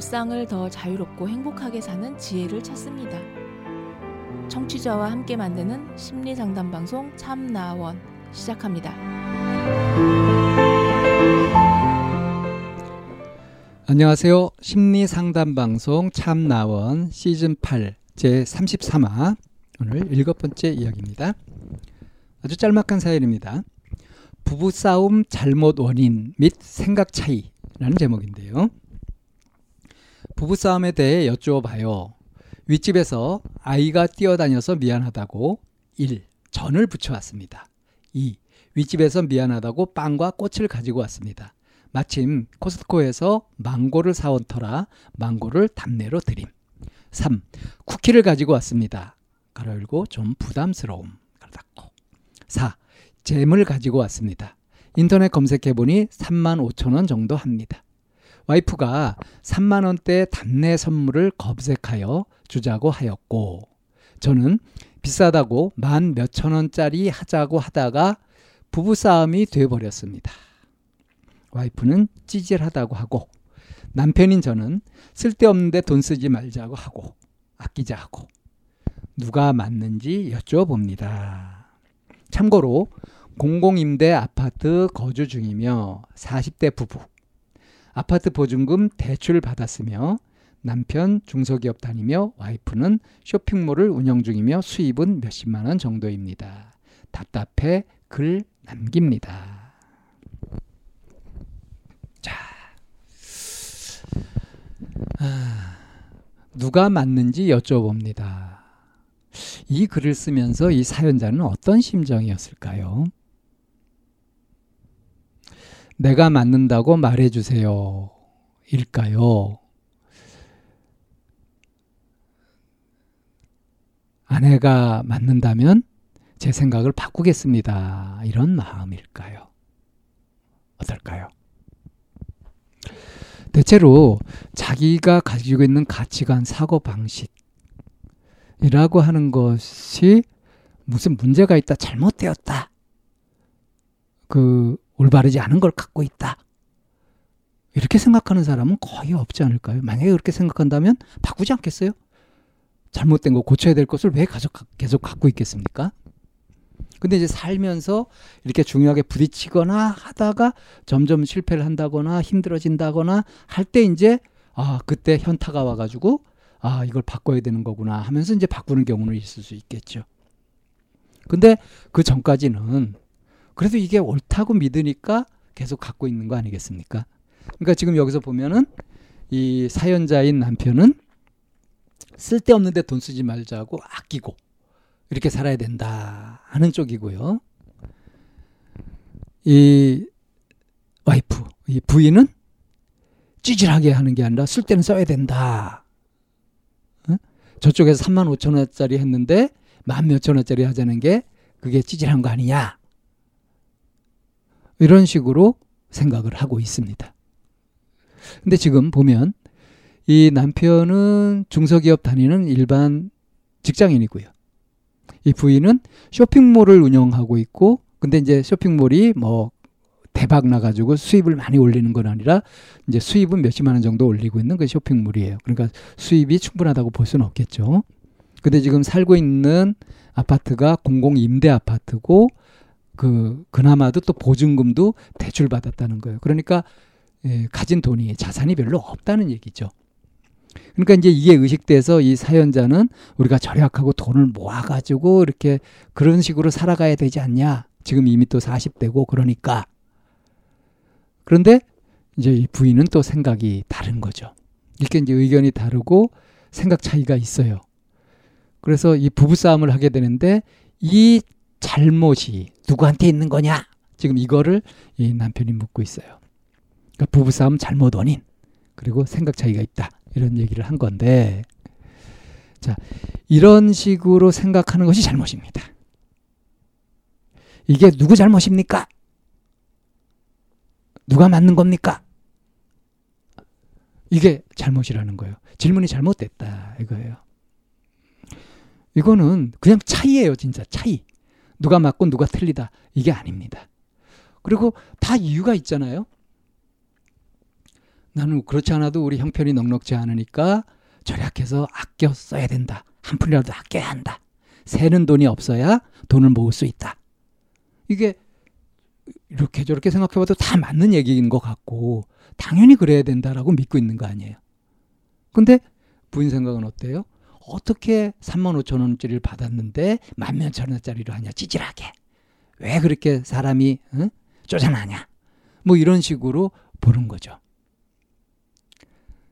일상을 더 자유롭고 행복하게 사는 지혜를 찾습니다. 청취자와 함께 만드는 심리 상담 방송 참나원 시작합니다. 안녕하세요. 심리 상담 방송 참나원 시즌 8 제 33화 오늘 일곱 번째 이야기입니다. 아주 짤막한 사연입니다. 부부싸움 잘못 원인 및 생각 차이라는 제목인데요. 부부싸움에 대해 여쭈어봐요. 윗집에서 아이가 뛰어다녀서 미안하다고 1. 전을 붙여왔습니다. 2. 윗집에서 미안하다고 빵과 꽃을 가지고 왔습니다. 마침 코스트코에서 망고를 사온 터라 망고를 답례로 드림. 3. 쿠키를 가지고 왔습니다. 가로 열고 좀 부담스러움. 가로 닫고. 4. 잼을 가지고 왔습니다. 인터넷 검색해보니 3만 5천 원 정도 합니다. 와이프가 3만 원대 답례 선물을 검색하여 주자고 하였고 저는 비싸다고 만 몇천 원짜리 하자고 하다가 부부 싸움이 돼 버렸습니다. 와이프는 찌질하다고 하고 남편인 저는 쓸데없는데 돈 쓰지 말자고 하고 아끼자 하고 누가 맞는지 여쭤봅니다. 참고로 공공임대 아파트 거주 중이며 40대 부부 아파트 보증금 대출 받았으며 남편 중소기업 다니며 와이프는 쇼핑몰을 운영 중이며 수입은 몇십만 원 정도입니다. 답답해 글 남깁니다. 자, 아, 누가 맞는지 여쭤봅니다. 이 글을 쓰면서 이 사연자는 어떤 심정이었을까요? 내가 맞는다고 말해주세요. 일까요? 아내가 맞는다면 제 생각을 바꾸겠습니다. 이런 마음일까요? 어떨까요? 대체로 자기가 가지고 있는 가치관, 사고 방식이라고 하는 것이 무슨 문제가 있다, 잘못되었다. 그 올바르지 않은 걸 갖고 있다. 이렇게 생각하는 사람은 거의 없지 않을까요? 만약에 그렇게 생각한다면 바꾸지 않겠어요? 잘못된 거 고쳐야 될 것을 왜 계속, 계속 갖고 있겠습니까? 근데 이제 살면서 이렇게 중요하게 부딪히거나 하다가 점점 실패를 한다거나 힘들어진다거나 할 때 이제 아, 그때 현타가 와가지고 아, 이걸 바꿔야 되는 거구나 하면서 이제 바꾸는 경우는 있을 수 있겠죠. 근데 그 전까지는 그래도 이게 옳다고 믿으니까 계속 갖고 있는 거 아니겠습니까? 그러니까 지금 여기서 보면은 이 사연자인 남편은 쓸데없는데 돈 쓰지 말자고 아끼고 이렇게 살아야 된다 하는 쪽이고요. 이 와이프, 이 부인은 찌질하게 하는 게 아니라 쓸 때는 써야 된다. 어? 저쪽에서 3만 5천 원짜리 했는데 만 몇천 원짜리 하자는 게 그게 찌질한 거 아니냐. 이런 식으로 생각을 하고 있습니다. 근데 지금 보면 이 남편은 중소기업 다니는 일반 직장인이고요. 이 부인은 쇼핑몰을 운영하고 있고 근데 이제 쇼핑몰이 뭐 대박 나가지고 수입을 많이 올리는 건 아니라 이제 수입은 몇십만 원 정도 올리고 있는 그 쇼핑몰이에요. 그러니까 수입이 충분하다고 볼 수는 없겠죠. 근데 지금 살고 있는 아파트가 공공 임대 아파트고 그 그나마도 또 보증금도 대출 받았다는 거예요. 그러니까 예, 가진 돈이 자산이 별로 없다는 얘기죠. 그러니까 이제 이게 의식돼서 이 사연자는 우리가 절약하고 돈을 모아가지고 이렇게 그런 식으로 살아가야 되지 않냐. 지금 이미 또 40대고 그러니까. 그런데 이제 이 부인은 또 생각이 다른 거죠. 이렇게 이제 의견이 다르고 생각 차이가 있어요. 그래서 이 부부싸움을 하게 되는데 이 잘못이 누구한테 있는 거냐? 지금 이거를 이 남편이 묻고 있어요. 그러니까 부부싸움 잘못 원인 그리고 생각 차이가 있다 이런 얘기를 한 건데 자 이런 식으로 생각하는 것이 잘못입니다. 이게 누구 잘못입니까? 누가 맞는 겁니까? 이게 잘못이라는 거예요. 질문이 잘못됐다 이거예요. 이거는 그냥 차이예요, 진짜 차이. 누가 맞고 누가 틀리다 이게 아닙니다. 그리고 다 이유가 있잖아요. 나는 그렇지 않아도 우리 형편이 넉넉지 않으니까 절약해서 아껴 써야 된다. 한 푼이라도 아껴야 한다. 새는 돈이 없어야 돈을 모을 수 있다. 이게 이렇게 저렇게 생각해봐도 다 맞는 얘기인 것 같고 당연히 그래야 된다라고 믿고 있는 거 아니에요. 근데 부인 생각은 어때요? 어떻게 3만 5천 원짜리를 받았는데 만몇 천 원짜리로 하냐 찌질하게 왜 그렇게 사람이 응? 쪼잔하냐 뭐 이런 식으로 보는 거죠.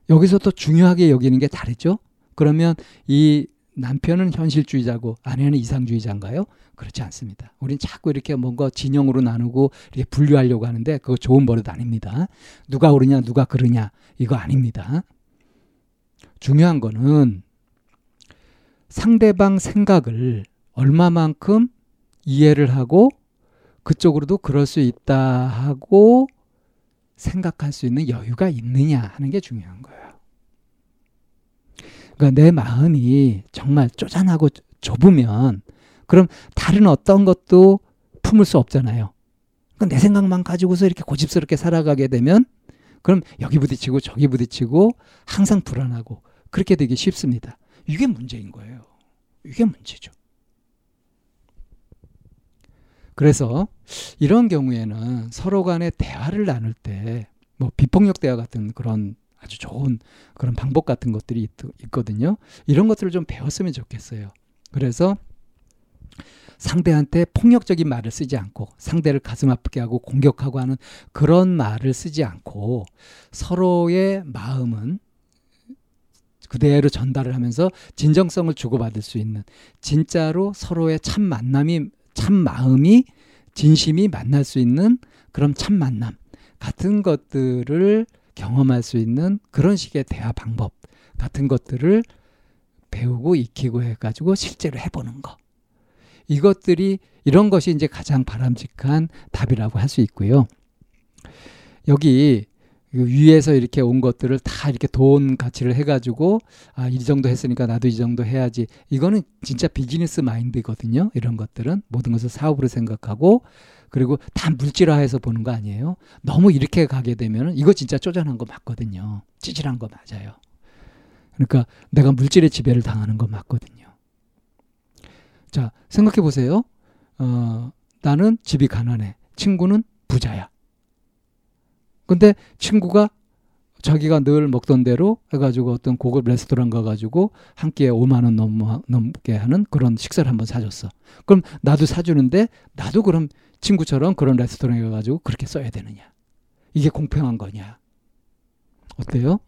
여기서 또 중요하게 여기는 게 다르죠. 그러면 이 남편은 현실주의자고 아내는 이상주의자인가요? 그렇지 않습니다. 우린 자꾸 이렇게 뭔가 진영으로 나누고 이렇게 분류하려고 하는데 그거 좋은 버릇 아닙니다. 누가 옳으냐 누가 그르냐 이거 아닙니다. 중요한 거는 상대방 생각을 얼마만큼 이해를 하고 그쪽으로도 그럴 수 있다 하고 생각할 수 있는 여유가 있느냐 하는 게 중요한 거예요. 그러니까 내 마음이 정말 쪼잔하고 좁으면 그럼 다른 어떤 것도 품을 수 없잖아요. 그러니까 내 생각만 가지고서 이렇게 고집스럽게 살아가게 되면 그럼 여기 부딪히고 저기 부딪히고 항상 불안하고 그렇게 되기 쉽습니다. 이게 문제인 거예요. 이게 문제죠. 그래서 이런 경우에는 서로 간에 대화를 나눌 때 뭐 비폭력 대화 같은 그런 아주 좋은 그런 방법 같은 것들이 있, 있거든요. 이런 것들을 좀 배웠으면 좋겠어요. 그래서 상대한테 폭력적인 말을 쓰지 않고 상대를 가슴 아프게 하고 공격하고 하는 그런 말을 쓰지 않고 서로의 마음은 그대로 전달을 하면서 진정성을 주고받을 수 있는 진짜로 서로의 참 만남이 참 마음이 진심이 만날 수 있는 그런 참 만남 같은 것들을 경험할 수 있는 그런 식의 대화 방법 같은 것들을 배우고 익히고 해가지고 실제로 해보는 거. 이것들이 이런 것이 이제 가장 바람직한 답이라고 할 수 있고요. 여기 위에서 이렇게 온 것들을 다 이렇게 돈 가치를 해가지고 아 이 정도 했으니까 나도 이 정도 해야지 이거는 진짜 비즈니스 마인드거든요 이런 것들은 모든 것을 사업으로 생각하고 그리고 다 물질화해서 보는 거 아니에요 너무 이렇게 가게 되면 이거 진짜 쪼잔한 거 맞거든요 찌질한 거 맞아요 그러니까 내가 물질의 지배를 당하는 거 맞거든요 자, 생각해 보세요. 어, 나는 집이 가난해. 친구는 부자야. 근데 친구가 자기가 늘 먹던 대로 해가지고 어떤 고급 레스토랑 가가지고 한 끼에 5만 원 넘, 넘게 하는 그런 식사를 한번 사줬어. 그럼 나도 사주는데 나도 그럼 친구처럼 그런 레스토랑에 가가지고 그렇게 써야 되느냐? 이게 공평한 거냐? 어때요?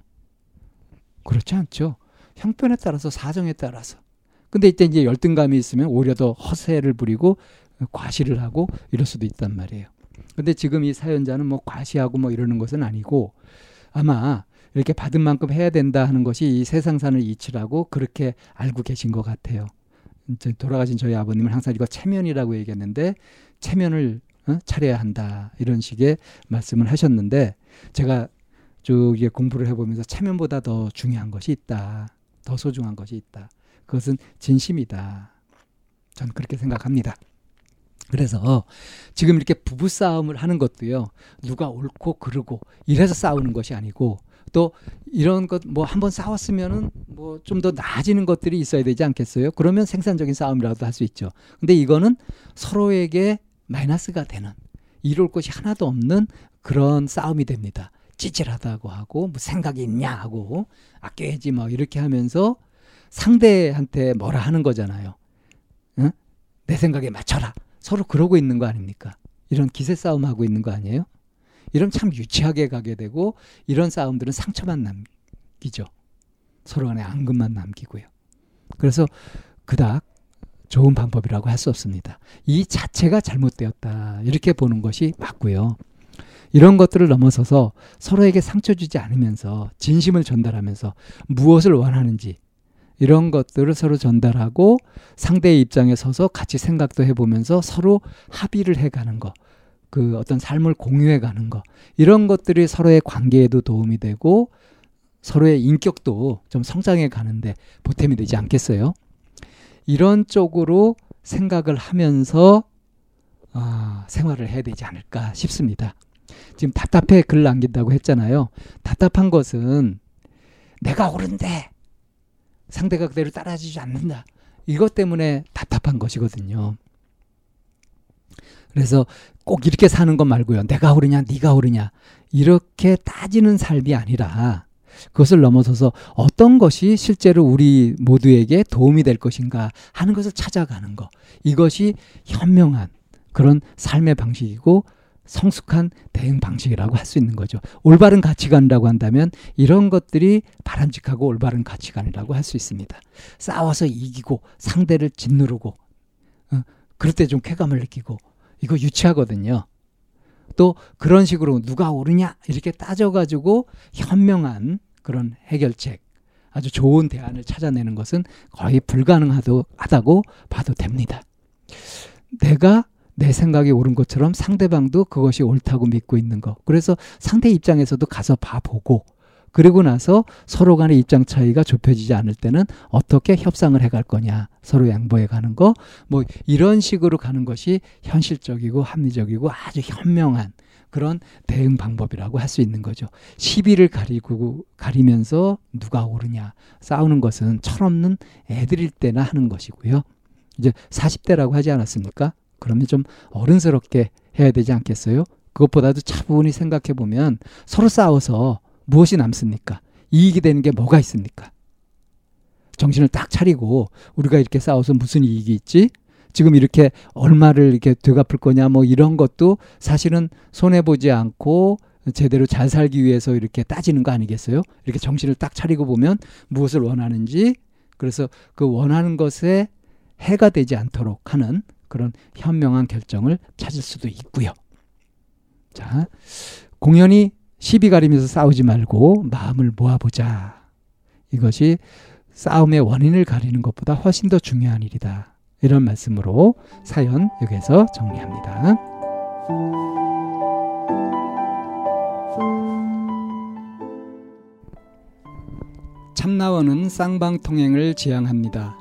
그렇지 않죠. 형편에 따라서 사정에 따라서 근데 이때 이제 열등감이 있으면 오히려 더 허세를 부리고 과시를 하고 이럴 수도 있단 말이에요. 근데 지금 이 사연자는 뭐 과시하고 뭐 이러는 것은 아니고 아마 이렇게 받은 만큼 해야 된다 하는 것이 이 세상산을 이치라고 그렇게 알고 계신 것 같아요. 돌아가신 저희 아버님은 항상 이거 체면이라고 얘기했는데 체면을 어? 차려야 한다 이런 식의 말씀을 하셨는데 제가 쭉 이게 공부를 해보면서 체면보다 더 중요한 것이 있다, 더 소중한 것이 있다. 그것은 진심이다. 저는 그렇게 생각합니다. 그래서 지금 이렇게 부부 싸움을 하는 것도요. 누가 옳고 그르고 이래서 싸우는 것이 아니고 또 이런 것 뭐 한번 싸웠으면은 뭐 좀 더 나아지는 것들이 있어야 되지 않겠어요? 그러면 생산적인 싸움이라도 할 수 있죠. 근데 이거는 서로에게 마이너스가 되는 이룰 것이 하나도 없는 그런 싸움이 됩니다. 찌질하다고 하고 뭐 생각이 있냐 하고 아껴야지 뭐 이렇게 하면서 상대한테 뭐라 하는 거잖아요. 응? 내 생각에 맞춰라. 서로 그러고 있는 거 아닙니까? 이런 기세 싸움 하고 있는 거 아니에요? 이런 참 유치하게 가게 되고 이런 싸움들은 상처만 남기죠. 서로 간에 앙금만 남기고요. 그래서 그닥 좋은 방법이라고 할 수 없습니다. 이 자체가 잘못되었다. 이렇게 보는 것이 맞고요. 이런 것들을 넘어서서 서로에게 상처 주지 않으면서 진심을 전달하면서 무엇을 원하는지 이런 것들을 서로 전달하고 상대의 입장에 서서 같이 생각도 해보면서 서로 합의를 해가는 거. 그 어떤 삶을 공유해 가는 거. 이런 것들이 서로의 관계에도 도움이 되고 서로의 인격도 좀 성장해 가는데 보탬이 되지 않겠어요? 이런 쪽으로 생각을 하면서 아, 생활을 해야 되지 않을까 싶습니다. 지금 답답해 글 남긴다고 했잖아요. 답답한 것은 내가 옳은데 상대가 그대로 따라주지 않는다. 이것 때문에 답답한 것이거든요. 그래서 꼭 이렇게 사는 것 말고요. 내가 옳으냐, 네가 옳으냐 이렇게 따지는 삶이 아니라 그것을 넘어서서 어떤 것이 실제로 우리 모두에게 도움이 될 것인가 하는 것을 찾아가는 것. 이것이 현명한 그런 삶의 방식이고 성숙한 대응 방식이라고 할 수 있는 거죠. 올바른 가치관이라고 한다면 이런 것들이 바람직하고 올바른 가치관이라고 할 수 있습니다. 싸워서 이기고 상대를 짓누르고 어, 그럴 때 좀 쾌감을 느끼고 이거 유치하거든요. 또 그런 식으로 누가 옳으냐 이렇게 따져가지고 현명한 그런 해결책 아주 좋은 대안을 찾아내는 것은 거의 불가능하다고 봐도 됩니다. 내가 내 생각이 옳은 것처럼 상대방도 그것이 옳다고 믿고 있는 거. 그래서 상대 입장에서도 가서 봐보고 그리고 나서 서로 간의 입장 차이가 좁혀지지 않을 때는 어떻게 협상을 해갈 거냐. 서로 양보해 가는 거. 뭐 이런 식으로 가는 것이 현실적이고 합리적이고 아주 현명한 그런 대응 방법이라고 할 수 있는 거죠. 시비를 가리고 가리면서 누가 옳으냐 싸우는 것은 철없는 애들일 때나 하는 것이고요. 이제 40대라고 하지 않았습니까? 그러면 좀 어른스럽게 해야 되지 않겠어요? 그것보다도 차분히 생각해 보면 서로 싸워서 무엇이 남습니까? 이익이 되는 게 뭐가 있습니까? 정신을 딱 차리고 우리가 이렇게 싸워서 무슨 이익이 있지? 지금 이렇게 얼마를 이렇게 되갚을 거냐 뭐 이런 것도 사실은 손해 보지 않고 제대로 잘 살기 위해서 이렇게 따지는 거 아니겠어요? 이렇게 정신을 딱 차리고 보면 무엇을 원하는지 그래서 그 원하는 것에 해가 되지 않도록 하는 그런 현명한 결정을 찾을 수도 있고요. 자, 공연히 시비 가리면서 싸우지 말고 마음을 모아보자. 이것이 싸움의 원인을 가리는 것보다 훨씬 더 중요한 일이다. 이런 말씀으로 사연 여기서 정리합니다. 참나원은 쌍방통행을 지향합니다.